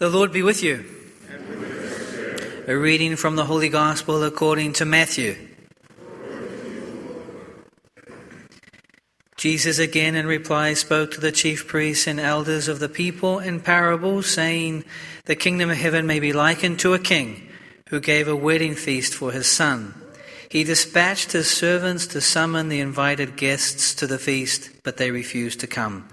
The Lord be with you. A reading from the Holy Gospel according to Matthew. Jesus again in reply spoke to the chief priests and elders of the people in parables, saying, The kingdom of heaven may be likened to a king who gave a wedding feast for his son. He dispatched his servants to summon the invited guests to the feast, but they refused to come.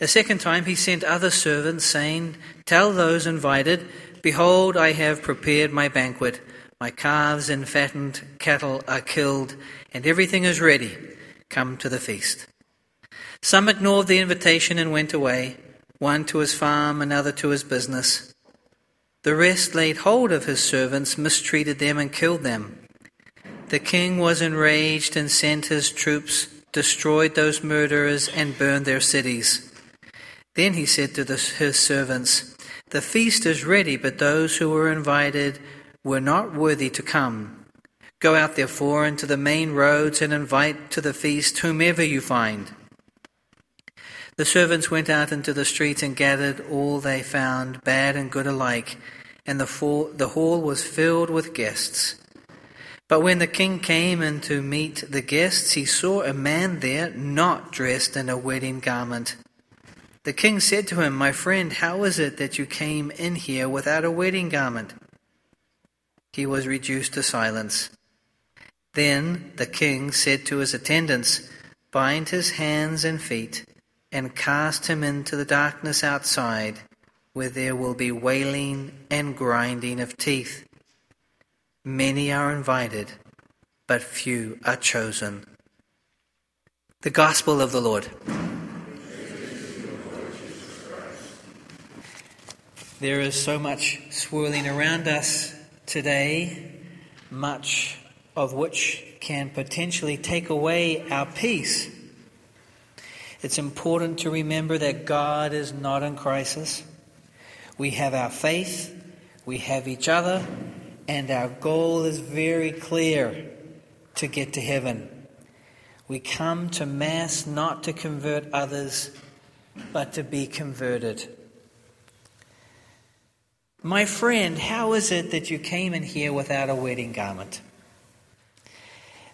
The second time he sent other servants, saying, Tell those invited, Behold, I have prepared my banquet. My calves and fattened cattle are killed, and everything is ready. Come to the feast. Some ignored the invitation and went away, one to his farm, another to his business. The rest laid hold of his servants, mistreated them, and killed them. The king was enraged and sent his troops, destroyed those murderers, and burned their cities. Then he said to the, his servants, The feast is ready, but those who were invited were not worthy to come. Go out therefore into the main roads and invite to the feast whomever you find. The servants went out into the streets and gathered all they found, bad and good alike, and the, for, the hall was filled with guests. But when the king came in to meet the guests, he saw a man there not dressed in a wedding garment. The king said to him, My friend, how is it that you came in here without a wedding garment? He was reduced to silence. Then the king said to his attendants, Bind his hands and feet, and cast him into the darkness outside, where there will be wailing and grinding of teeth. Many are invited, but few are chosen. The Gospel of the Lord. There is so much swirling around us today, much of which can potentially take away our peace. It's important to remember that God is not in crisis. We have our faith, we have each other, and our goal is very clear to get to heaven. We come to Mass not to convert others, but to be converted. My friend, how is it that you came in here without a wedding garment?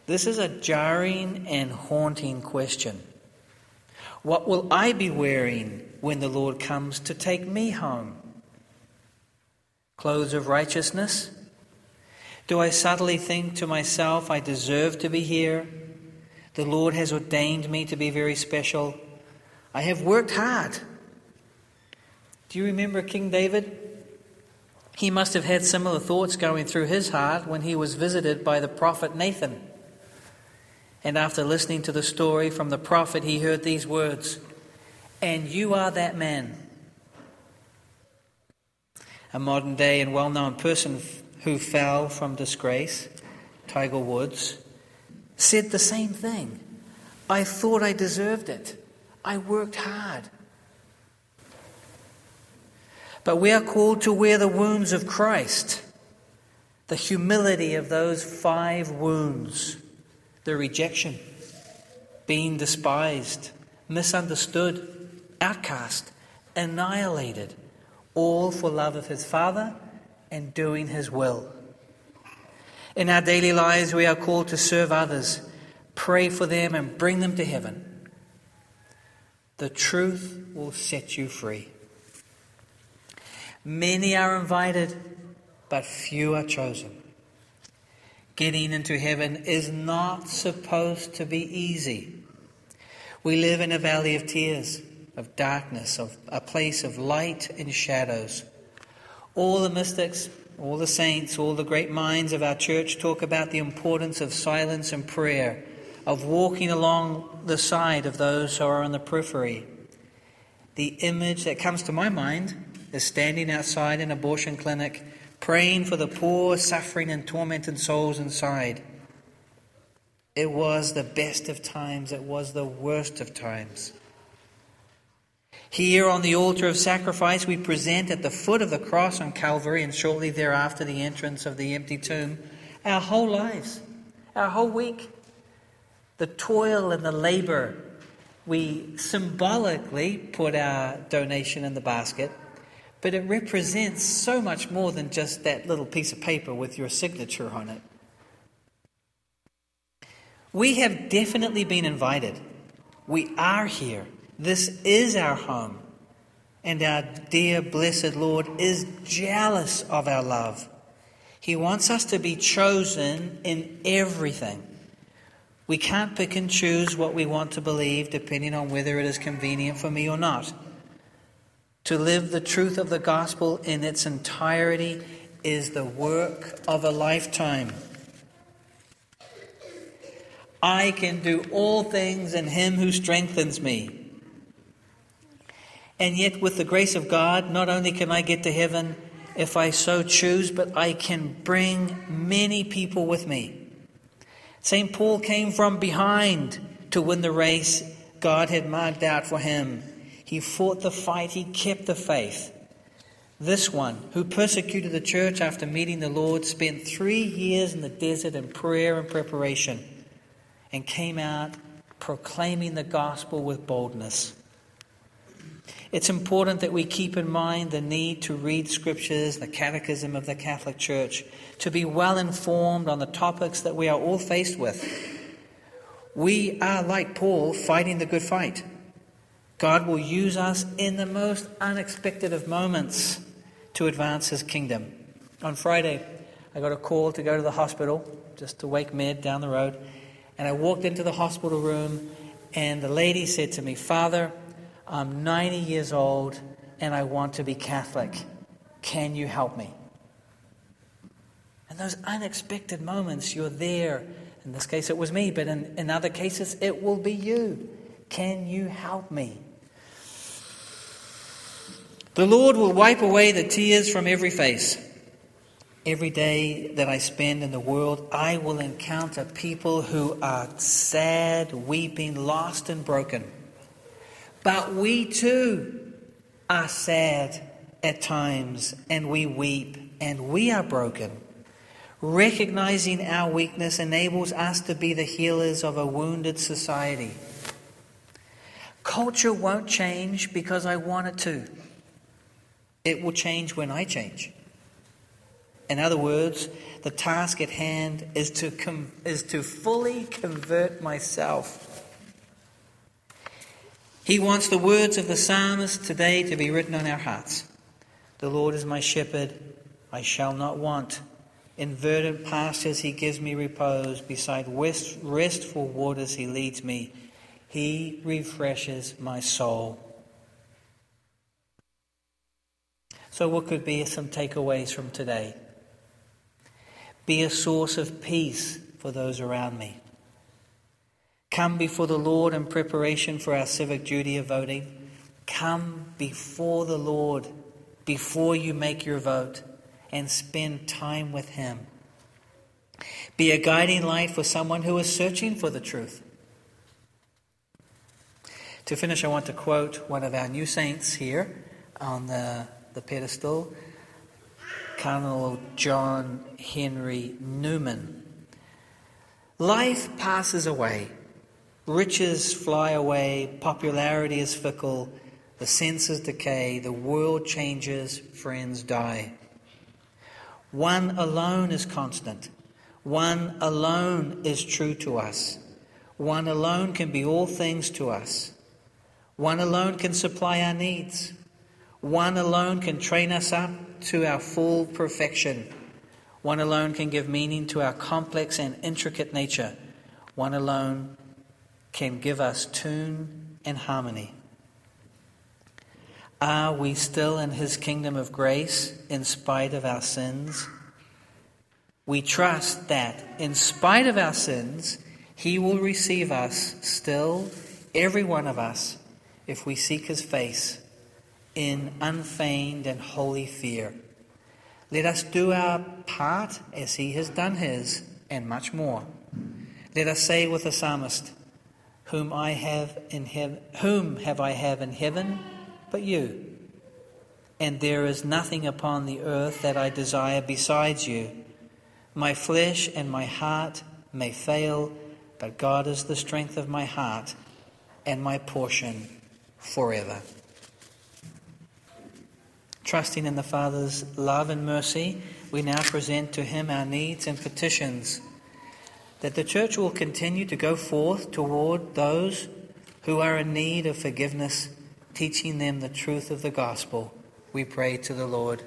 This is a jarring and haunting question. What will I be wearing when the Lord comes to take me home? Clothes of righteousness? Do I subtly think to myself, I deserve to be here? The Lord has ordained me to be very special. I have worked hard. Do you remember King David? He must have had similar thoughts going through his heart when he was visited by the prophet Nathan. And after listening to the story from the prophet, he heard these words And you are that man. A modern day and well known person who fell from disgrace, Tiger Woods, said the same thing. I thought I deserved it. I worked hard. But we are called to wear the wounds of Christ, the humility of those five wounds the rejection, being despised, misunderstood, outcast, annihilated, all for love of his Father and doing his will. In our daily lives, we are called to serve others, pray for them, and bring them to heaven. The truth will set you free. Many are invited, but few are chosen. Getting into heaven is not supposed to be easy. We live in a valley of tears, of darkness, of a place of light and shadows. All the mystics, all the saints, all the great minds of our church talk about the importance of silence and prayer, of walking along the side of those who are on the periphery. The image that comes to my mind is standing outside an abortion clinic praying for the poor, suffering, and tormented souls inside. It was the best of times, it was the worst of times. Here on the altar of sacrifice, we present at the foot of the cross on Calvary and shortly thereafter the entrance of the empty tomb our whole lives, our whole week, the toil and the labor. We symbolically put our donation in the basket but it represents so much more than just that little piece of paper with your signature on it. We have definitely been invited. We are here. This is our home. And our dear, blessed Lord is jealous of our love. He wants us to be chosen in everything. We can't pick and choose what we want to believe depending on whether it is convenient for me or not. To live the truth of the gospel in its entirety is the work of a lifetime. I can do all things in Him who strengthens me. And yet, with the grace of God, not only can I get to heaven if I so choose, but I can bring many people with me. St. Paul came from behind to win the race God had marked out for him. He fought the fight, he kept the faith. This one, who persecuted the church after meeting the Lord, spent three years in the desert in prayer and preparation and came out proclaiming the gospel with boldness. It's important that we keep in mind the need to read scriptures, the catechism of the Catholic Church, to be well informed on the topics that we are all faced with. We are, like Paul, fighting the good fight. God will use us in the most unexpected of moments to advance his kingdom. On Friday, I got a call to go to the hospital, just to WakeMed down the road. And I walked into the hospital room, and the lady said to me, Father, I'm 90 years old and I want to be Catholic. Can you help me? And those unexpected moments, you're there. In this case, it was me, but in, in other cases, it will be you. Can you help me? The Lord will wipe away the tears from every face. Every day that I spend in the world, I will encounter people who are sad, weeping, lost, and broken. But we too are sad at times, and we weep, and we are broken. Recognizing our weakness enables us to be the healers of a wounded society. Culture won't change because I want it to. It will change when I change. In other words, the task at hand is to, com- is to fully convert myself. He wants the words of the psalmist today to be written on our hearts. The Lord is my shepherd, I shall not want. In verdant pastures he gives me repose, beside restful waters he leads me. He refreshes my soul. So, what could be some takeaways from today? Be a source of peace for those around me. Come before the Lord in preparation for our civic duty of voting. Come before the Lord before you make your vote and spend time with Him. Be a guiding light for someone who is searching for the truth. To finish, I want to quote one of our new saints here on the the pedestal, Cardinal John Henry Newman. Life passes away. Riches fly away. Popularity is fickle. The senses decay. The world changes. Friends die. One alone is constant. One alone is true to us. One alone can be all things to us. One alone can supply our needs. One alone can train us up to our full perfection. One alone can give meaning to our complex and intricate nature. One alone can give us tune and harmony. Are we still in His kingdom of grace in spite of our sins? We trust that in spite of our sins, He will receive us still, every one of us, if we seek His face in unfeigned and holy fear. Let us do our part as he has done his, and much more. Let us say with the psalmist, whom I have in heaven, whom have I have in heaven but you? And there is nothing upon the earth that I desire besides you. My flesh and my heart may fail, but God is the strength of my heart and my portion forever. Trusting in the Father's love and mercy, we now present to Him our needs and petitions. That the church will continue to go forth toward those who are in need of forgiveness, teaching them the truth of the gospel. We pray to the Lord.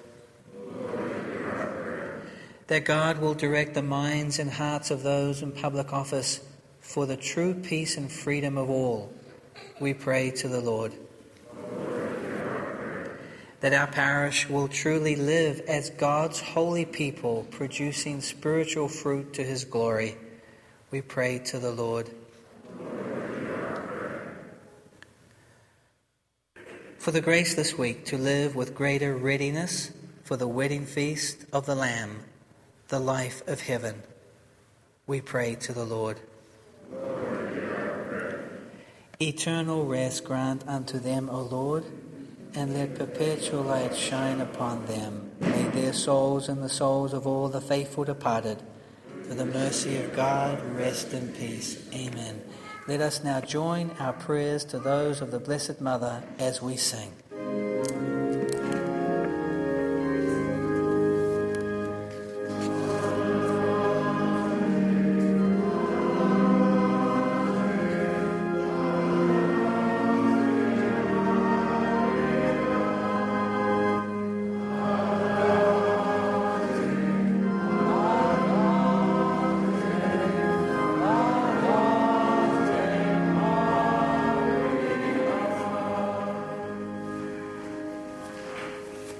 That God will direct the minds and hearts of those in public office for the true peace and freedom of all. We pray to the Lord that our parish will truly live as God's holy people, producing spiritual fruit to his glory. We pray to the Lord. For the grace this week to live with greater readiness for the wedding feast of the Lamb, the life of heaven, we pray to the Lord. Eternal rest grant unto them, O Lord and let perpetual light shine upon them. May their souls and the souls of all the faithful departed, through the mercy of God, rest in peace. Amen. Let us now join our prayers to those of the Blessed Mother as we sing.